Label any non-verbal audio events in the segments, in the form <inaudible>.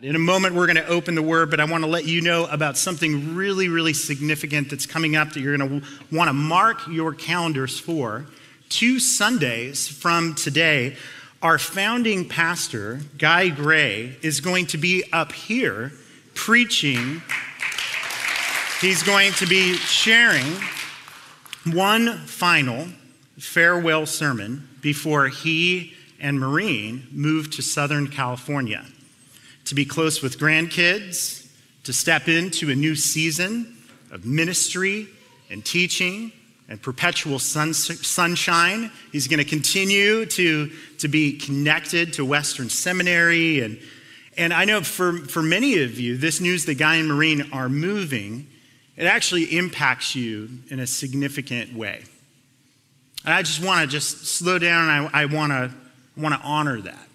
In a moment, we're going to open the word, but I want to let you know about something really, really significant that's coming up that you're going to want to mark your calendars for. Two Sundays from today, our founding pastor, Guy Gray, is going to be up here preaching. He's going to be sharing one final farewell sermon before he and Maureen move to Southern California to be close with grandkids, to step into a new season of ministry and teaching and perpetual sun, sunshine. He's going to continue to, to be connected to Western Seminary. And, and I know for, for many of you, this news that Guy and Maureen are moving, it actually impacts you in a significant way. And I just want to just slow down and I, I want to want to honor that.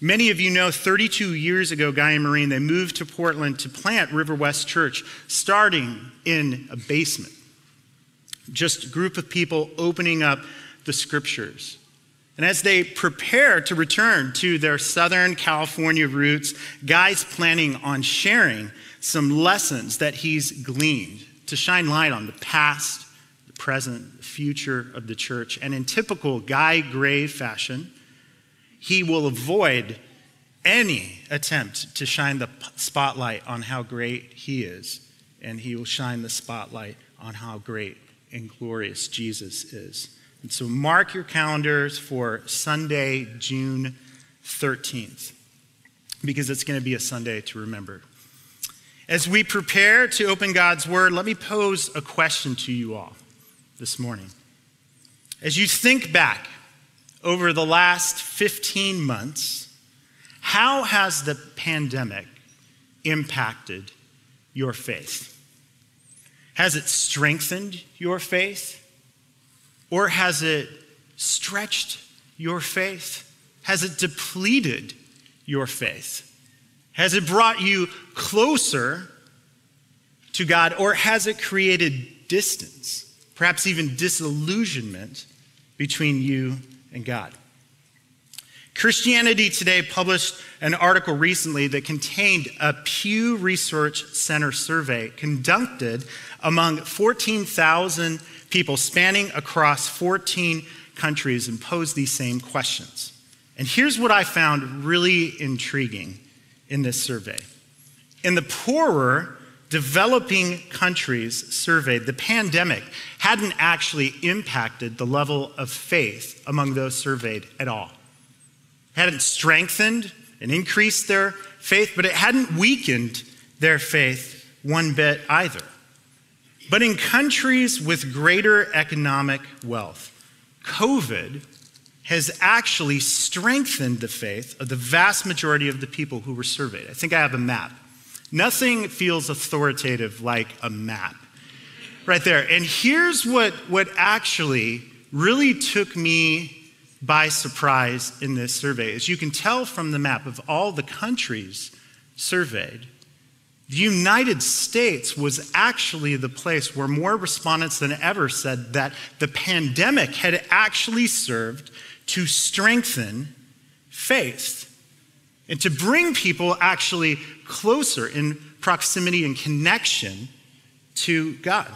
Many of you know 32 years ago, Guy and Maureen, they moved to Portland to plant River West Church, starting in a basement. Just a group of people opening up the scriptures. And as they prepare to return to their Southern California roots, Guy's planning on sharing some lessons that he's gleaned to shine light on the past, the present, the future of the church. And in typical Guy Gray fashion, he will avoid any attempt to shine the spotlight on how great he is, and he will shine the spotlight on how great and glorious Jesus is. And so mark your calendars for Sunday, June 13th, because it's going to be a Sunday to remember. As we prepare to open God's Word, let me pose a question to you all this morning. As you think back over the last 15 months, how has the pandemic impacted your faith? Has it strengthened your faith? Or has it stretched your faith? Has it depleted your faith? Has it brought you closer to God? Or has it created distance, perhaps even disillusionment between you and God. Christianity Today published an article recently that contained a Pew Research Center survey conducted among 14,000 people spanning across 14 countries and posed these same questions. And here's what I found really intriguing in this survey. In the poorer developing countries surveyed, the pandemic hadn't actually impacted the level of faith among those surveyed at all. It hadn't strengthened and increased their faith, but it hadn't weakened their faith one bit either. But in countries with greater economic wealth, COVID has actually strengthened the faith of the vast majority of the people who were surveyed. I think I have a map. Nothing feels authoritative like a map. Right there. And here's what, what actually really took me by surprise in this survey. As you can tell from the map of all the countries surveyed, the United States was actually the place where more respondents than ever said that the pandemic had actually served to strengthen faith and to bring people actually closer in proximity and connection to God.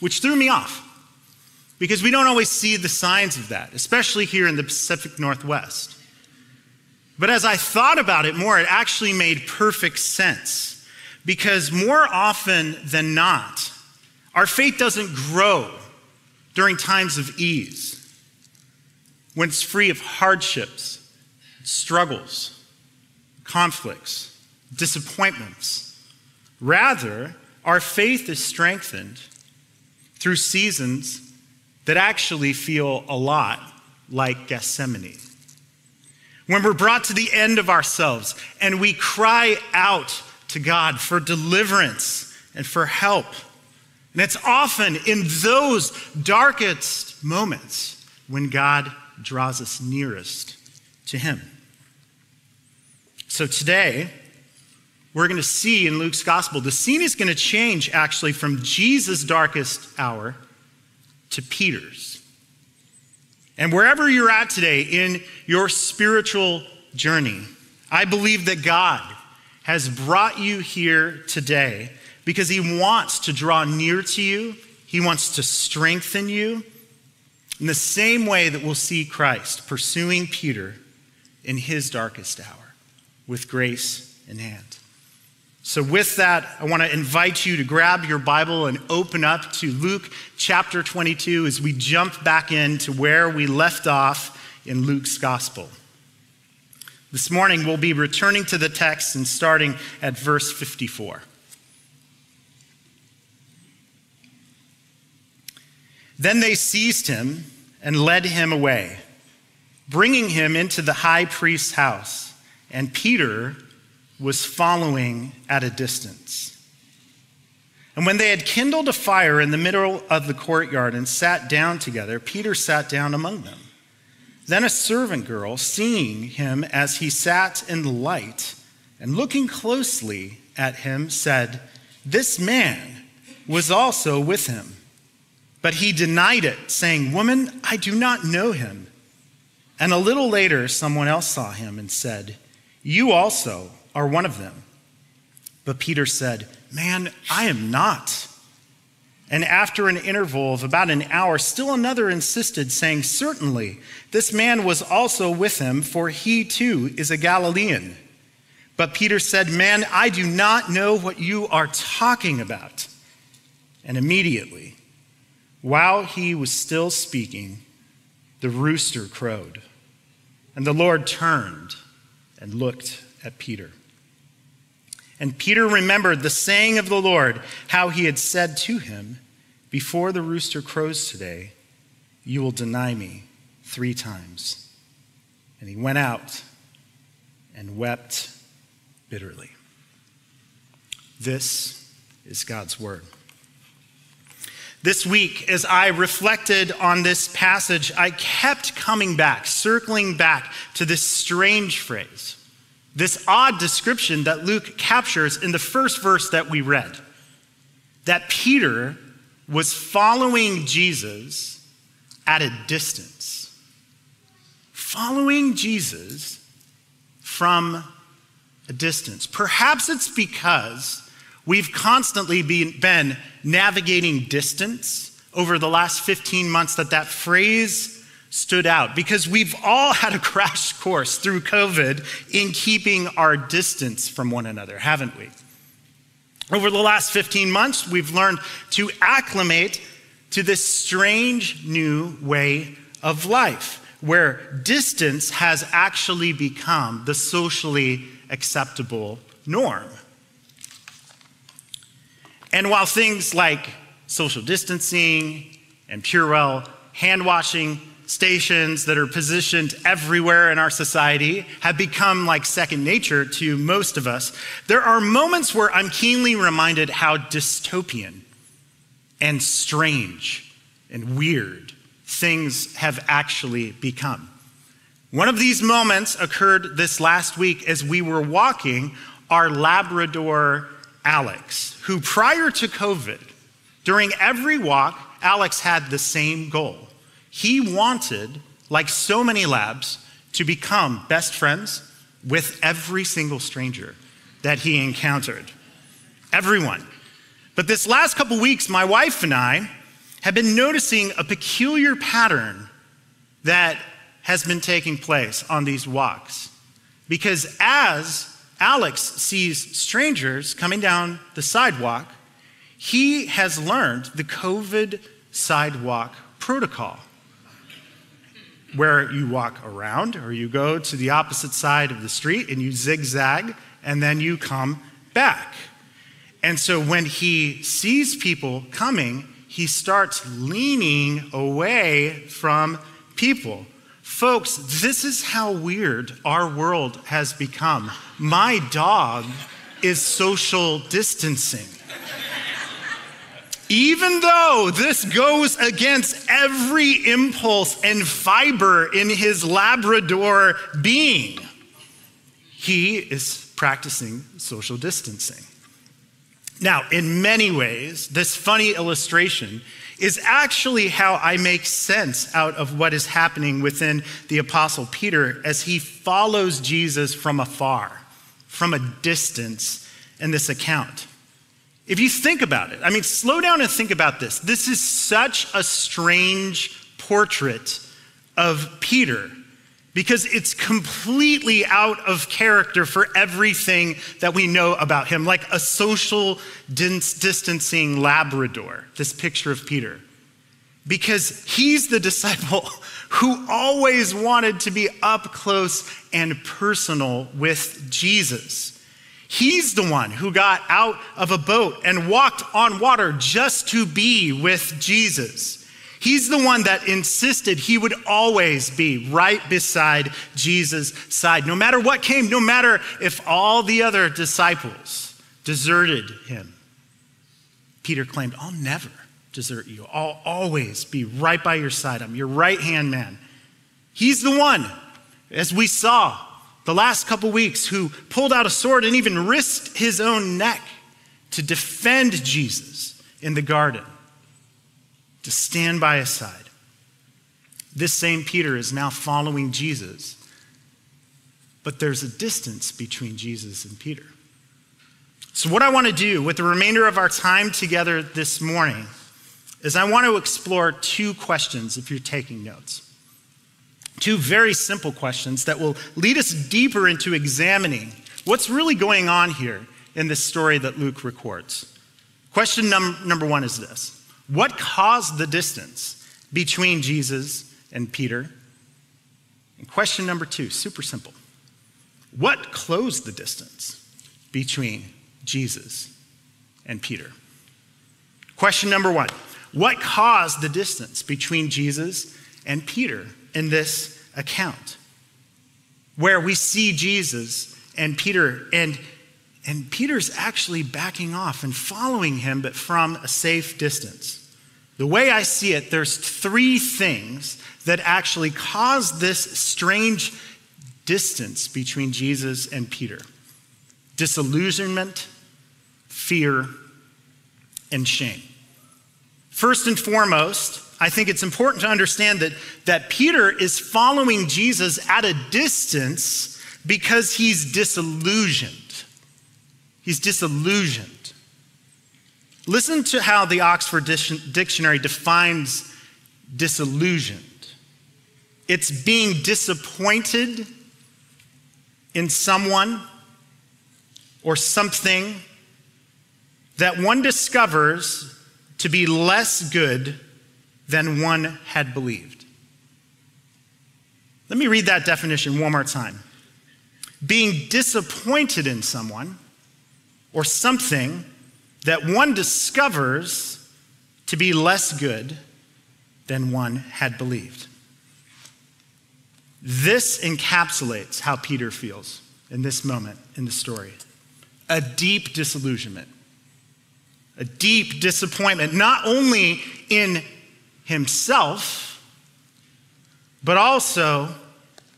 Which threw me off because we don't always see the signs of that, especially here in the Pacific Northwest. But as I thought about it more, it actually made perfect sense because more often than not, our faith doesn't grow during times of ease when it's free of hardships struggles, conflicts, disappointments. Rather, our faith is strengthened through seasons that actually feel a lot like Gethsemane. When we're brought to the end of ourselves and we cry out to God for deliverance and for help. And it's often in those darkest moments when God draws us nearest to Him. So today, we're going to see in Luke's gospel, the scene is going to change actually from Jesus' darkest hour to Peter's. And wherever you're at today in your spiritual journey, I believe that God has brought you here today because He wants to draw near to you, He wants to strengthen you in the same way that we'll see Christ pursuing Peter in his darkest hour with grace in hand. So, with that, I want to invite you to grab your Bible and open up to Luke chapter 22 as we jump back into where we left off in Luke's gospel. This morning, we'll be returning to the text and starting at verse 54. Then they seized him and led him away, bringing him into the high priest's house, and Peter was following at a distance. And when they had kindled a fire in the middle of the courtyard and sat down together, Peter sat down among them. Then a servant girl, seeing him as he sat in the light and looking closely at him, said, This man was also with him. But he denied it, saying, Woman, I do not know him. And a little later, someone else saw him and said, You also are one of them. But Peter said, Man, I am not. And after an interval of about an hour, still another insisted, saying, Certainly, this man was also with him, for he too is a Galilean. But Peter said, Man, I do not know what you are talking about. And immediately, while he was still speaking, the rooster crowed. And the Lord turned and looked at Peter. And Peter remembered the saying of the Lord, how he had said to him, Before the rooster crows today, you will deny me three times. And he went out and wept bitterly. This is God's word. This week, as I reflected on this passage, I kept coming back, circling back to this strange phrase, this odd description that Luke captures in the first verse that we read that Peter was following Jesus at a distance. Following Jesus from a distance. Perhaps it's because We've constantly been navigating distance over the last 15 months that that phrase stood out because we've all had a crash <laughs> course through COVID in keeping our distance from one another, haven't we? Over the last 15 months, we've learned to acclimate to this strange new way of life where distance has actually become the socially acceptable norm. And while things like social distancing and Purell hand washing stations that are positioned everywhere in our society have become like second nature to most of us, there are moments where I'm keenly reminded how dystopian and strange and weird things have actually become. One of these moments occurred this last week as we were walking our Labrador Alex, who prior to COVID, during every walk, Alex had the same goal. He wanted, like so many labs, to become best friends with every single stranger that he encountered. Everyone. But this last couple weeks, my wife and I have been noticing a peculiar pattern that has been taking place on these walks. Because as Alex sees strangers coming down the sidewalk, he has learned the COVID sidewalk protocol where you walk around or you go to the opposite side of the street and you zigzag and then you come back. And so when he sees people coming, he starts leaning away from people. Folks, this is how weird our world has become. My dog is social distancing. Even though this goes against every impulse and fiber in his Labrador being, he is practicing social distancing. Now, in many ways, this funny illustration is actually how I make sense out of what is happening within the Apostle Peter as he follows Jesus from afar, from a distance in this account. If you think about it, I mean, slow down and think about this. This is such a strange portrait of Peter because it's completely out of character for everything that we know about him, like a social distancing Labrador, this picture of Peter. Because he's the <laughs> disciple who always wanted to be up close and personal with Jesus. He's the one who got out of a boat and walked on water just to be with Jesus. He's the one that insisted he would always be right beside Jesus' side, no matter what came, no matter if all the other disciples deserted him. Peter claimed, I'll never desert you. I'll always be right by your side. I'm your right hand man. He's the one, as we saw the last couple weeks, who pulled out a sword and even risked his own neck to defend Jesus in the garden to stand by his side. This same Peter is now following Jesus, but there's a distance between Jesus and Peter. So, what I want to do with the remainder of our time together this morning is I want to explore two questions if you're taking notes. Two very simple questions that will lead us deeper into examining what's really going on here in this story that Luke records. Question num- number one is this what caused the distance between Jesus and Peter? And question number two, super simple. What closed the distance between Jesus and Peter? Question number one What caused the distance between Jesus and Peter in this account? Where we see Jesus and Peter, and, and Peter's actually backing off and following him, but from a safe distance. The way I see it, there's three things that actually cause this strange distance between Jesus and Peter disillusionment, fear, and shame. First and foremost, I think it's important to understand that, that Peter is following Jesus at a distance because he's disillusioned. He's disillusioned. Listen to how the Oxford Dictionary defines disillusioned it's being disappointed in someone or something that one discovers to be less good than one had believed. Let me read that definition one more time. Being disappointed in someone or something that one discovers to be less good than one had believed. This encapsulates how Peter feels in this moment in the story. A deep disillusionment, a deep disappointment, not only in himself, but also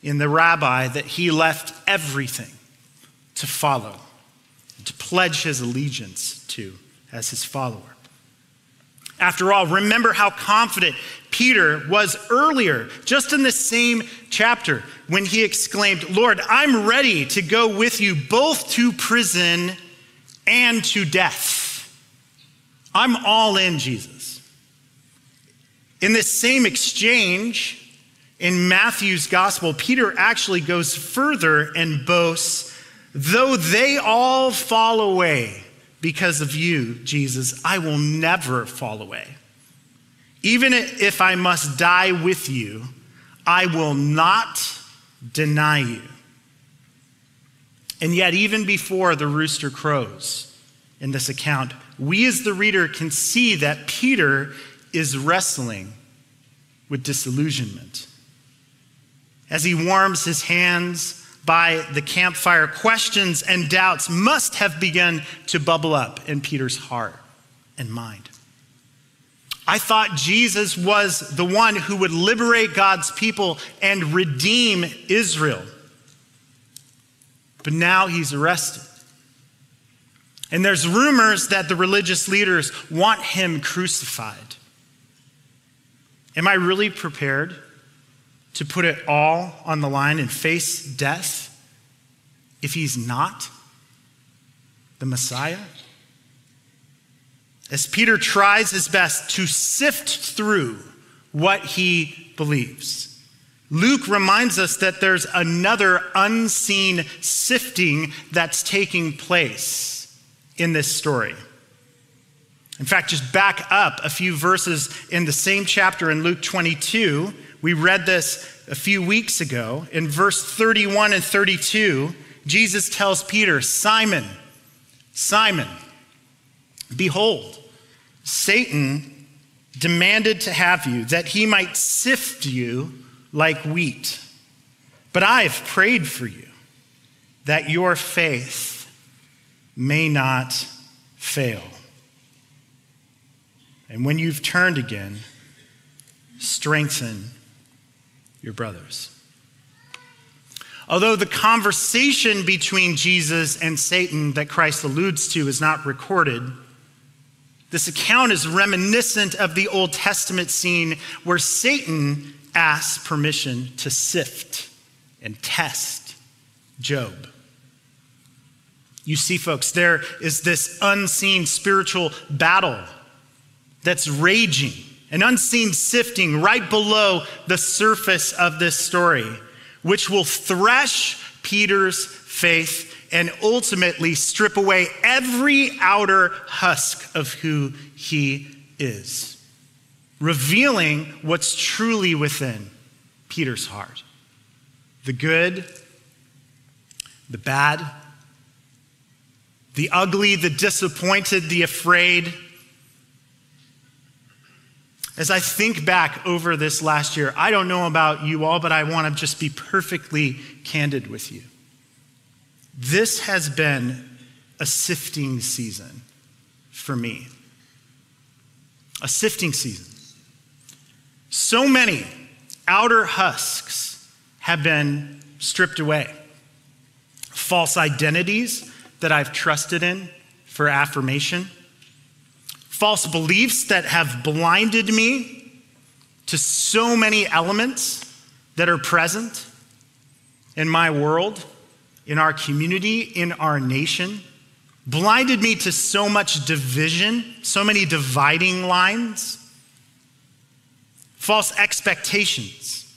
in the rabbi that he left everything to follow, to pledge his allegiance to as his follower. After all, remember how confident Peter was earlier, just in the same chapter, when he exclaimed, Lord, I'm ready to go with you both to prison and to death. I'm all in, Jesus. In this same exchange, in Matthew's gospel, Peter actually goes further and boasts, though they all fall away, because of you, Jesus, I will never fall away. Even if I must die with you, I will not deny you. And yet, even before the rooster crows in this account, we as the reader can see that Peter is wrestling with disillusionment. As he warms his hands by the campfire, questions and doubts must have begun to bubble up in Peter's heart and mind. I thought Jesus was the one who would liberate God's people and redeem Israel. But now he's arrested. And there's rumors that the religious leaders want him crucified. Am I really prepared to put it all on the line and face death if he's not the Messiah? As Peter tries his best to sift through what he believes. Luke reminds us that there's another unseen sifting that's taking place in this story. In fact, just back up a few verses in the same chapter in Luke 22. We read this a few weeks ago. In verse 31 and 32, Jesus tells Peter, Simon, Simon, behold, Satan demanded to have you that he might sift you like wheat. But I have prayed for you that your faith may not fail. And when you've turned again, strengthen your brothers. Although the conversation between Jesus and Satan that Christ alludes to is not recorded, this account is reminiscent of the Old Testament scene where Satan asks permission to sift and test Job. You see, folks, there is this unseen spiritual battle that's raging, an unseen sifting right below the surface of this story, which will thresh Peter's faith and ultimately strip away every outer husk of who he is revealing what's truly within Peter's heart the good, the bad, the ugly, the disappointed, the afraid. As I think back over this last year, I don't know about you all, but I want to just be perfectly candid with you. This has been a sifting season for me. A sifting season. So many outer husks have been stripped away. False identities that I've trusted in for affirmation, false beliefs that have blinded me to so many elements that are present in my world, in our community, in our nation, blinded me to so much division, so many dividing lines false expectations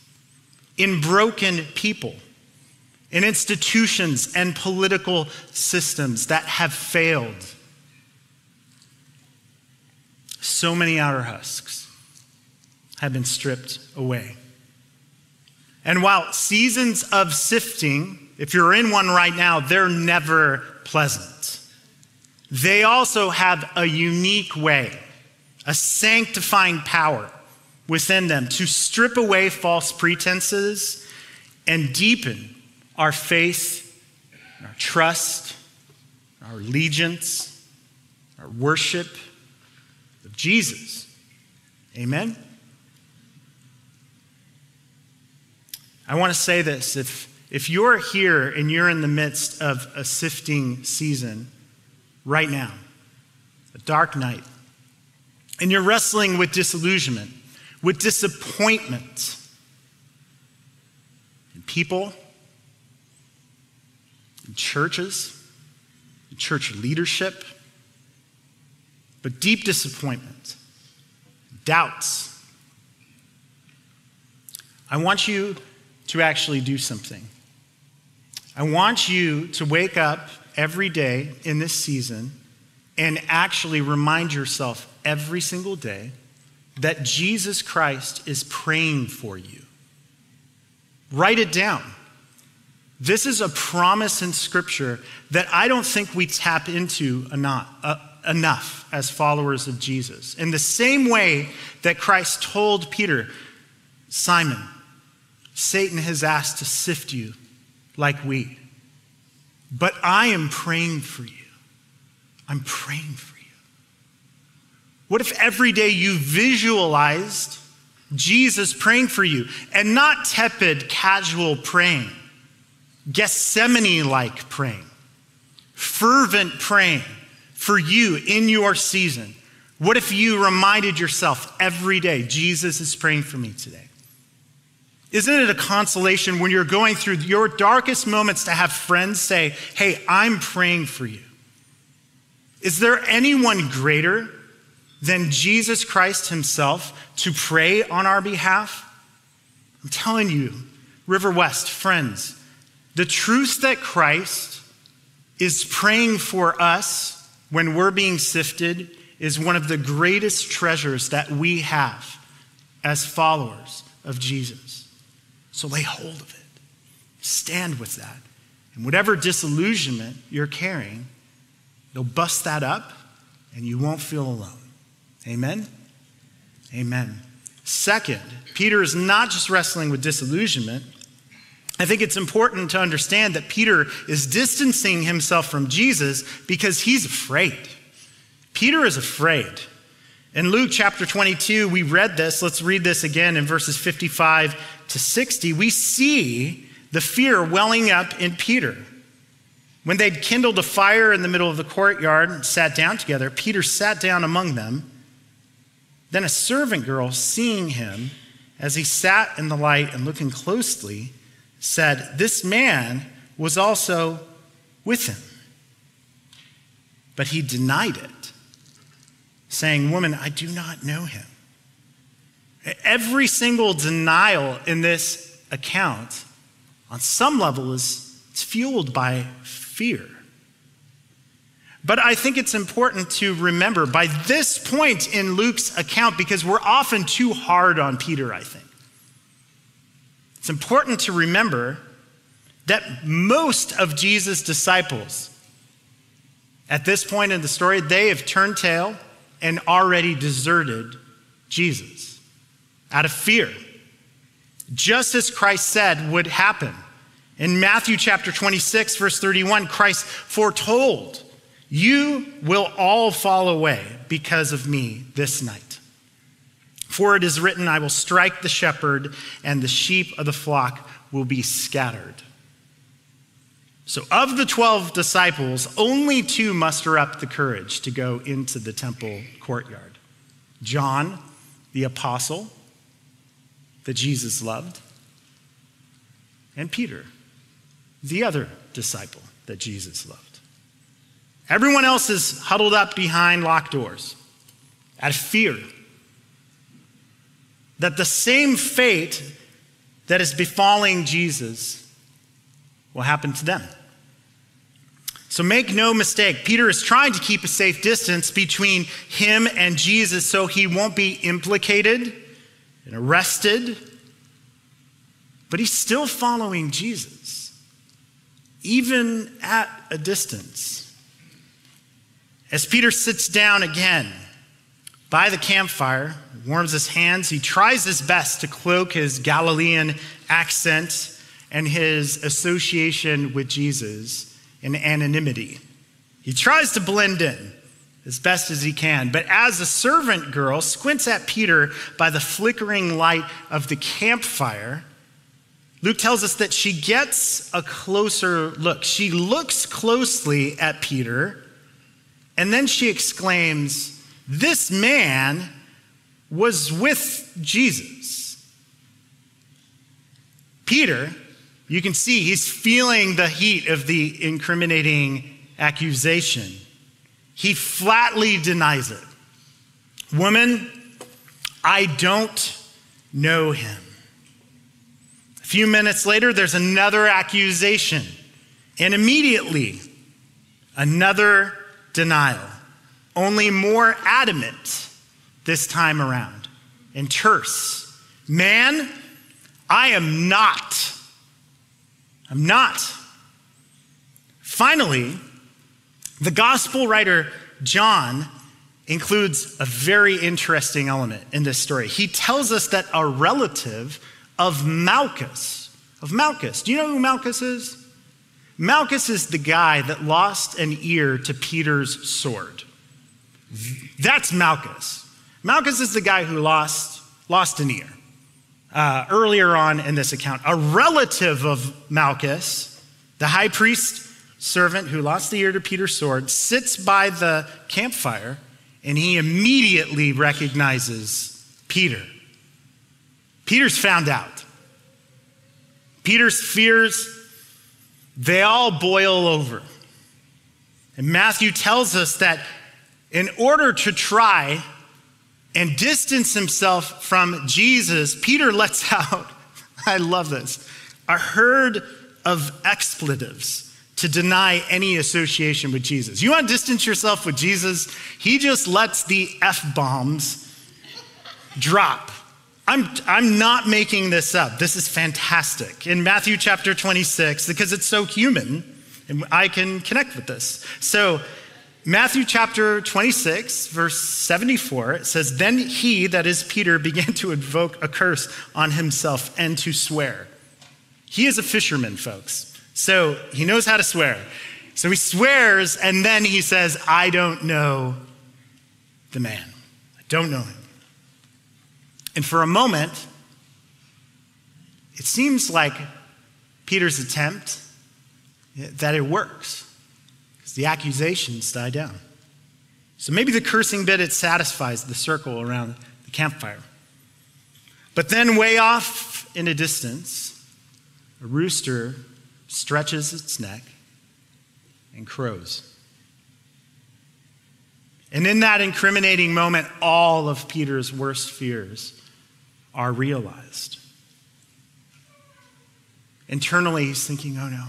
in broken people, in institutions and political systems that have failed. So many outer husks have been stripped away. And while seasons of sifting, if you're in one right now, they're never pleasant. They also have a unique way, a sanctifying power within them to strip away false pretenses and deepen our faith, our trust, our allegiance, our worship Jesus. Amen? I want to say this. If, if you're here and you're in the midst of a sifting season right now, a dark night, and you're wrestling with disillusionment, with disappointment in people, in churches, in church leadership, but deep disappointment, doubts. I want you to actually do something. I want you to wake up every day in this season and actually remind yourself every single day that Jesus Christ is praying for you. Write it down. This is a promise in Scripture that I don't think we tap into enough, enough as followers of Jesus. In the same way that Christ told Peter, Simon, Satan has asked to sift you like wheat, but I am praying for you. I'm praying for you. What if every day you visualized Jesus praying for you and not tepid, casual praying, Gethsemane like praying, fervent praying for you in your season, What if you reminded yourself every day, Jesus is praying for me today? Isn't it a consolation when you're going through your darkest moments to have friends say, Hey, I'm praying for you? Is there anyone greater than Jesus Christ himself to pray on our behalf? I'm telling you, River West, friends, the truth that Christ is praying for us when we're being sifted is one of the greatest treasures that we have as followers of Jesus. So lay hold of it, stand with that. And whatever disillusionment you're carrying, you'll bust that up and you won't feel alone. Amen? Amen. Second, Peter is not just wrestling with disillusionment. I think it's important to understand that Peter is distancing himself from Jesus because he's afraid. Peter is afraid. In Luke chapter 22, we read this. Let's read this again in verses 55 to 60. We see the fear welling up in Peter. When they'd kindled a fire in the middle of the courtyard and sat down together, Peter sat down among them. Then a servant girl, seeing him as he sat in the light and looking closely, said, This man was also with him. But he denied it, saying, Woman, I do not know him. Every single denial in this account, on some level, is fueled by fear. But I think it's important to remember by this point in Luke's account, because we're often too hard on Peter, I think. It's important to remember that most of Jesus' disciples, at this point in the story, they have turned tail and already deserted Jesus out of fear, just as Christ said would happen. In Matthew chapter 26, verse 31, Christ foretold you will all fall away because of me this night. For it is written, I will strike the shepherd, and the sheep of the flock will be scattered. So, of the 12 disciples, only two muster up the courage to go into the temple courtyard John, the apostle that Jesus loved, and Peter, the other disciple that Jesus loved. Everyone else is huddled up behind locked doors out of fear that the same fate that is befalling Jesus will happen to them. So make no mistake, Peter is trying to keep a safe distance between him and Jesus so he won't be implicated and arrested. But he's still following Jesus, even at a distance. As Peter sits down again by the campfire, warms his hands, he tries his best to cloak his Galilean accent and his association with Jesus in anonymity. He tries to blend in as best as he can, but as a servant girl squints at Peter by the flickering light of the campfire, Luke tells us that she gets a closer look. She looks closely at Peter and then she exclaims, This man was with Jesus. Peter, you can see he's feeling the heat of the incriminating accusation. He flatly denies it. Woman, I don't know him. A few minutes later, there's another accusation. And immediately, another denial, only more adamant this time around and terse. Man, I am not. I'm not. Finally, the gospel writer John includes a very interesting element in this story. He tells us that a relative of Malchus, of Malchus, do you know who Malchus is? Malchus is the guy that lost an ear to Peter's sword. That's Malchus. Malchus is the guy who lost, lost an ear. Uh, earlier on in this account, a relative of Malchus, the high priest servant who lost the ear to Peter's sword, sits by the campfire and he immediately recognizes Peter. Peter's found out. Peter's fears, they all boil over. And Matthew tells us that in order to try and distance himself from Jesus, Peter lets <laughs> out, I love this, a herd of expletives to deny any association with Jesus. You want to distance yourself with Jesus? He just lets the F bombs drop. I'm, I'm not making this up. This is fantastic. In Matthew chapter 26, because it's so human, and I can connect with this. So, Matthew chapter 26, verse 74, it says, Then he, that is Peter, began to invoke a curse on himself and to swear. He is a fisherman, folks. So he knows how to swear. So he swears, and then he says, I don't know the man. I don't know him. And for a moment, it seems like Peter's attempt that it works because the accusations die down. So maybe the cursing bit it satisfies the circle around the campfire. But then, way off in a distance, a rooster stretches its neck and crows. And in that incriminating moment, all of Peter's worst fears are realized. Internally, he's thinking, oh no,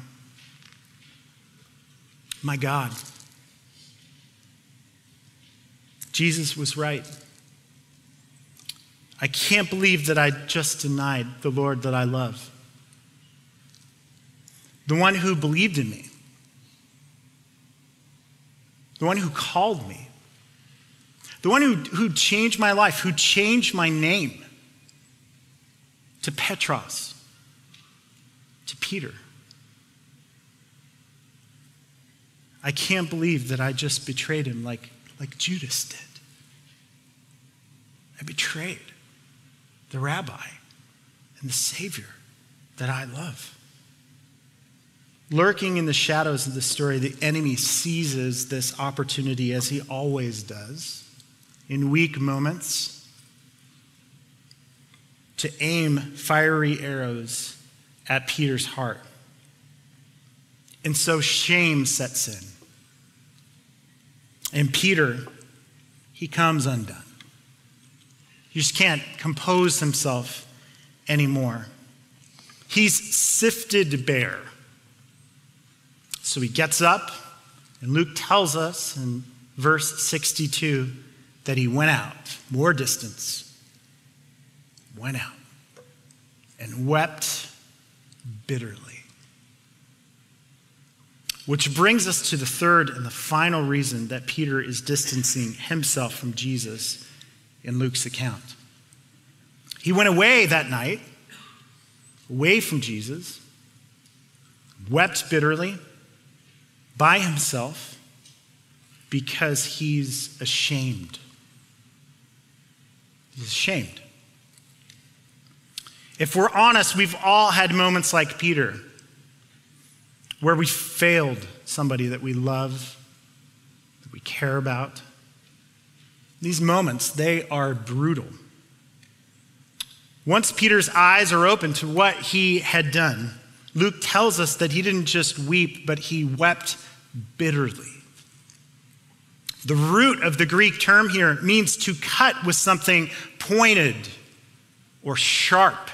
my God, Jesus was right. I can't believe that I just denied the Lord that I love, the one who believed in me, the one who called me, the one who, who changed my life, who changed my name to Petros, to Peter. I can't believe that I just betrayed him like, like Judas did. I betrayed the rabbi and the Savior that I love. Lurking in the shadows of the story, the enemy seizes this opportunity as he always does in weak moments to aim fiery arrows at Peter's heart. And so shame sets in. And Peter, he comes undone. He just can't compose himself anymore. He's sifted bare. So he gets up, and Luke tells us in verse 62 that he went out, more distance, went out, and wept bitterly. Which brings us to the third and the final reason that Peter is distancing himself from Jesus in Luke's account. He went away that night, away from Jesus, wept bitterly by himself because he's ashamed. He's ashamed. If we're honest, we've all had moments like Peter where we failed somebody that we love, that we care about. These moments, they are brutal. Once Peter's eyes are open to what he had done, Luke tells us that he didn't just weep, but he wept bitterly. The root of the Greek term here means to cut with something pointed or sharp.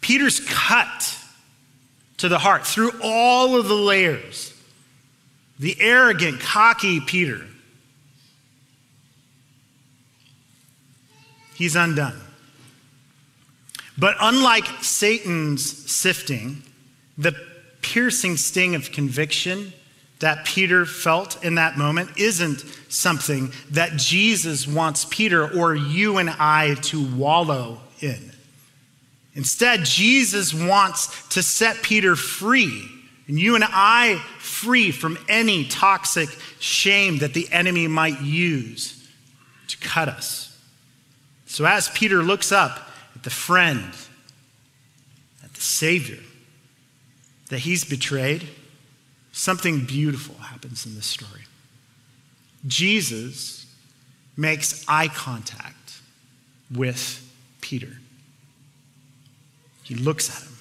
Peter's cut to the heart through all of the layers. The arrogant, cocky Peter. He's undone. But unlike Satan's sifting, the piercing sting of conviction that Peter felt in that moment isn't something that Jesus wants Peter or you and I to wallow in. Instead, Jesus wants to set Peter free and you and I free from any toxic shame that the enemy might use to cut us. So, as Peter looks up at the friend, at the Savior that he's betrayed, something beautiful happens in this story. Jesus makes eye contact with Peter. He looks at him.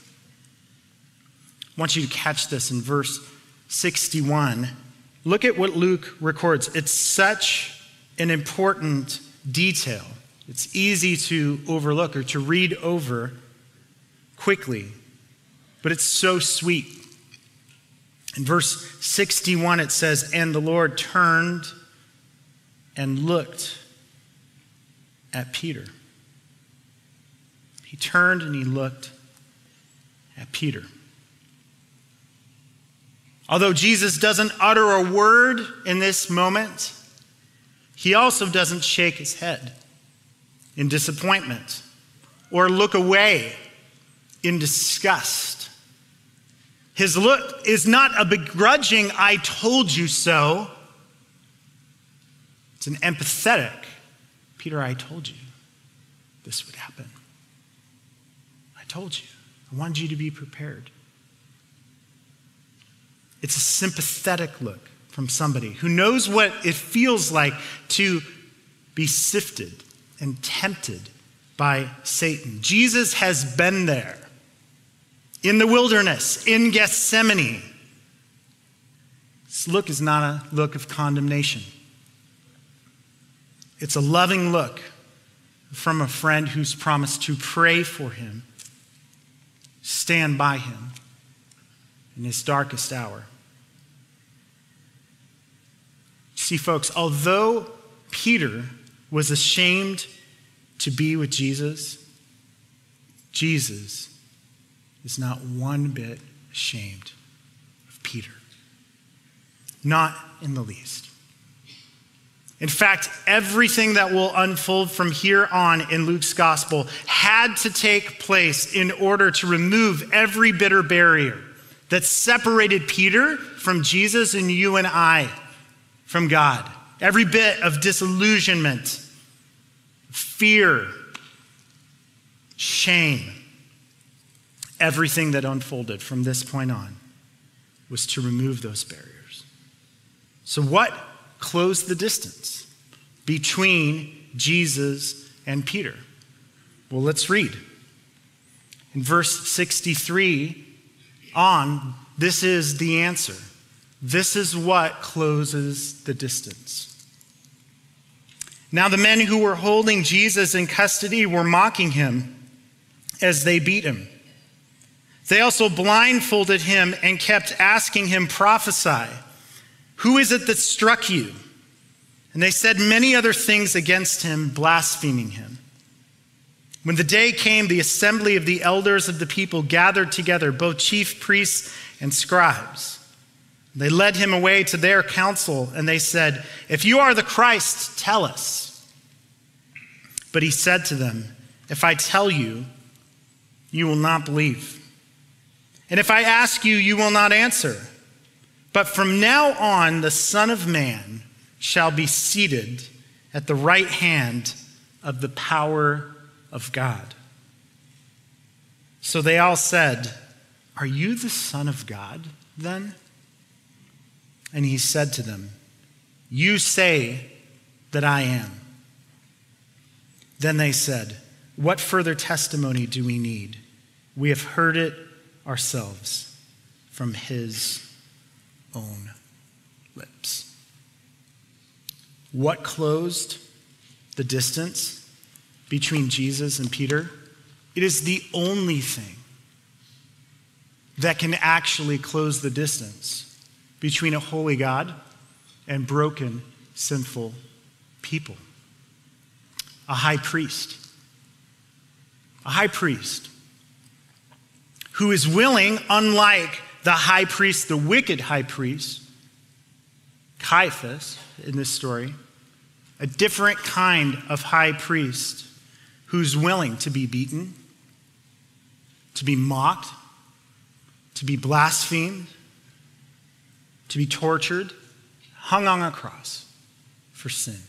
I want you to catch this in verse 61. Look at what Luke records. It's such an important detail. It's easy to overlook or to read over quickly, but it's so sweet. In verse 61, it says, And the Lord turned and looked at Peter. He turned and he looked at Peter. Although Jesus doesn't utter a word in this moment, he also doesn't shake his head in disappointment or look away in disgust. His look is not a begrudging, I told you so. It's an empathetic, Peter, I told you this would happen. Told you. I wanted you to be prepared. It's a sympathetic look from somebody who knows what it feels like to be sifted and tempted by Satan. Jesus has been there in the wilderness, in Gethsemane. This look is not a look of condemnation. It's a loving look from a friend who's promised to pray for him, stand by him in his darkest hour. See, folks, although Peter was ashamed to be with Jesus, Jesus is not one bit ashamed of Peter. Not in the least. In fact, everything that will unfold from here on in Luke's gospel had to take place in order to remove every bitter barrier that separated Peter from Jesus and you and I from God. Every bit of disillusionment, fear, shame, everything that unfolded from this point on was to remove those barriers. So, what closed the distance between Jesus and Peter? Well, let's read. In verse 63 on, this is the answer. This is what closes the distance. Now, the men who were holding Jesus in custody were mocking him as they beat him. They also blindfolded him and kept asking him, Prophesy. Who is it that struck you? And they said many other things against him, blaspheming him. When the day came, the assembly of the elders of the people gathered together, both chief priests and scribes. They led him away to their council, and they said, If you are the Christ, tell us. But he said to them, If I tell you, you will not believe. And if I ask you, you will not answer. But from now on, the Son of Man shall be seated at the right hand of the power of God. So they all said, Are you the Son of God then? And he said to them, You say that I am. Then they said, What further testimony do we need? We have heard it ourselves from his own lips. What closed the distance between Jesus and Peter? It is the only thing that can actually close the distance between a holy God and broken, sinful people. A high priest. A high priest who is willing, unlike the high priest, the wicked high priest, Caiaphas in this story, a different kind of high priest who's willing to be beaten, to be mocked, to be blasphemed, to be tortured, hung on a cross for sin.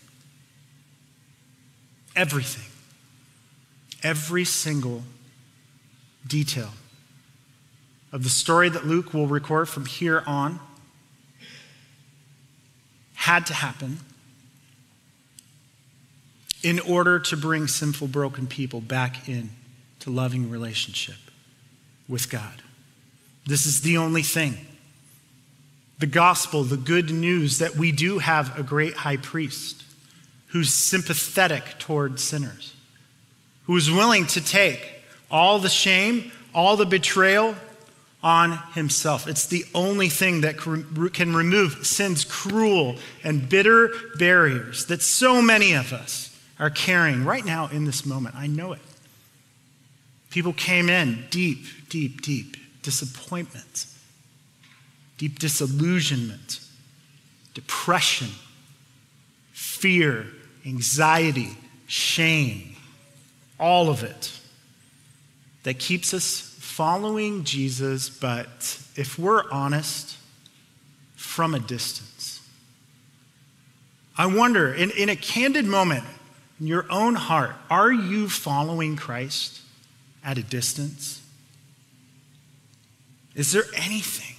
Everything, every single detail of the story that Luke will record from here on had to happen in order to bring sinful, broken people back in to loving relationship with God. This is the only thing. The gospel, the good news that we do have a great high priest who's sympathetic toward sinners, who is willing to take all the shame, all the betrayal on himself. It's the only thing that can remove sin's cruel and bitter barriers that so many of us are carrying right now in this moment. I know it. People came in deep, deep, deep disappointment, deep disillusionment, depression, fear, anxiety, shame, all of it that keeps us following Jesus, but if we're honest, from a distance. I wonder, in, in a candid moment in your own heart, are you following Christ at a distance? Is there anything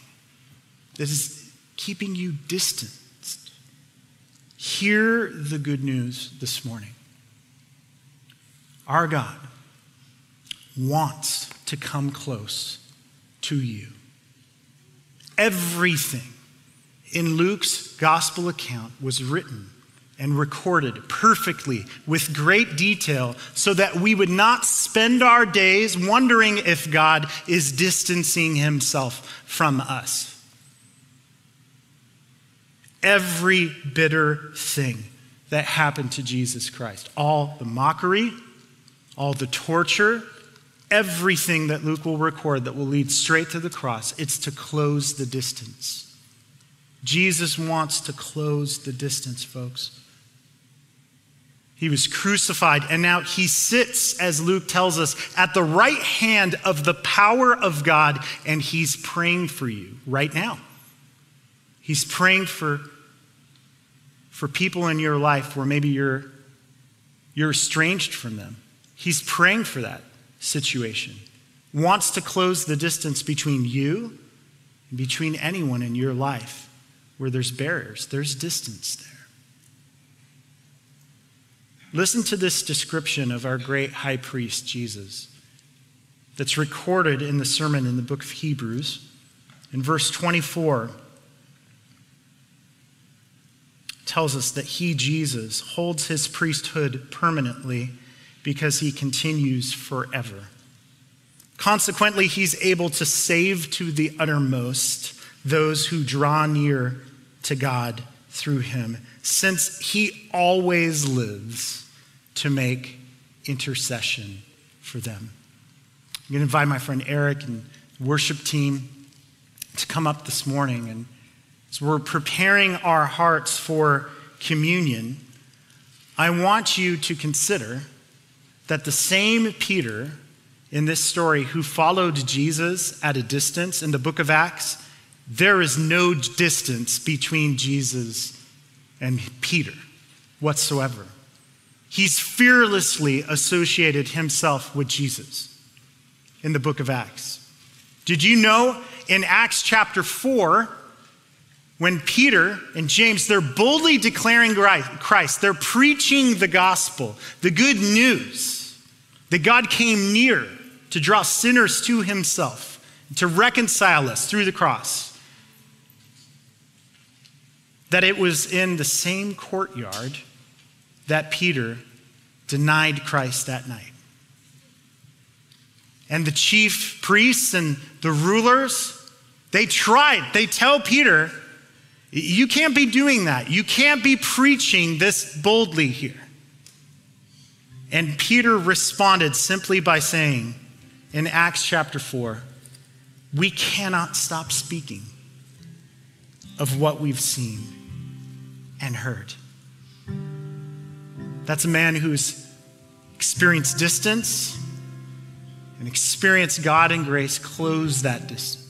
that is keeping you distanced? Hear the good news this morning. Our God wants to come close to you. Everything in Luke's gospel account was written and recorded perfectly with great detail so that we would not spend our days wondering if God is distancing himself from us. Every bitter thing that happened to Jesus Christ, all the mockery, all the torture, everything that Luke will record that will lead straight to the cross, it's to close the distance. Jesus wants to close the distance, folks. He was crucified, and now he sits, as Luke tells us, at the right hand of the power of God, and he's praying for you right now. He's praying for, for people in your life where maybe you're, you're estranged from them. He's praying for that situation, wants to close the distance between you and between anyone in your life where there's barriers, there's distance there. Listen to this description of our great high priest, Jesus, that's recorded in the sermon in the book of Hebrews. In verse 24, tells us that he, Jesus, holds his priesthood permanently because he continues forever. Consequently, he's able to save to the uttermost those who draw near to God through him, since he always lives to make intercession for them. I'm going to invite my friend Eric and worship team to come up this morning. And as we're preparing our hearts for communion, I want you to consider that the same Peter in this story who followed Jesus at a distance in the book of Acts, there is no distance between Jesus and Peter whatsoever. He's fearlessly associated himself with Jesus in the book of Acts. Did you know in Acts chapter 4, when Peter and James, they're boldly declaring Christ, they're preaching the gospel, the good news that God came near to draw sinners to himself, to reconcile us through the cross. That it was in the same courtyard that Peter denied Christ that night. And the chief priests and the rulers, they tried. They tell Peter, you can't be doing that. You can't be preaching this boldly here. And Peter responded simply by saying in Acts chapter 4, we cannot stop speaking of what we've seen and heard. That's a man who's experienced distance and experienced God and grace close that distance.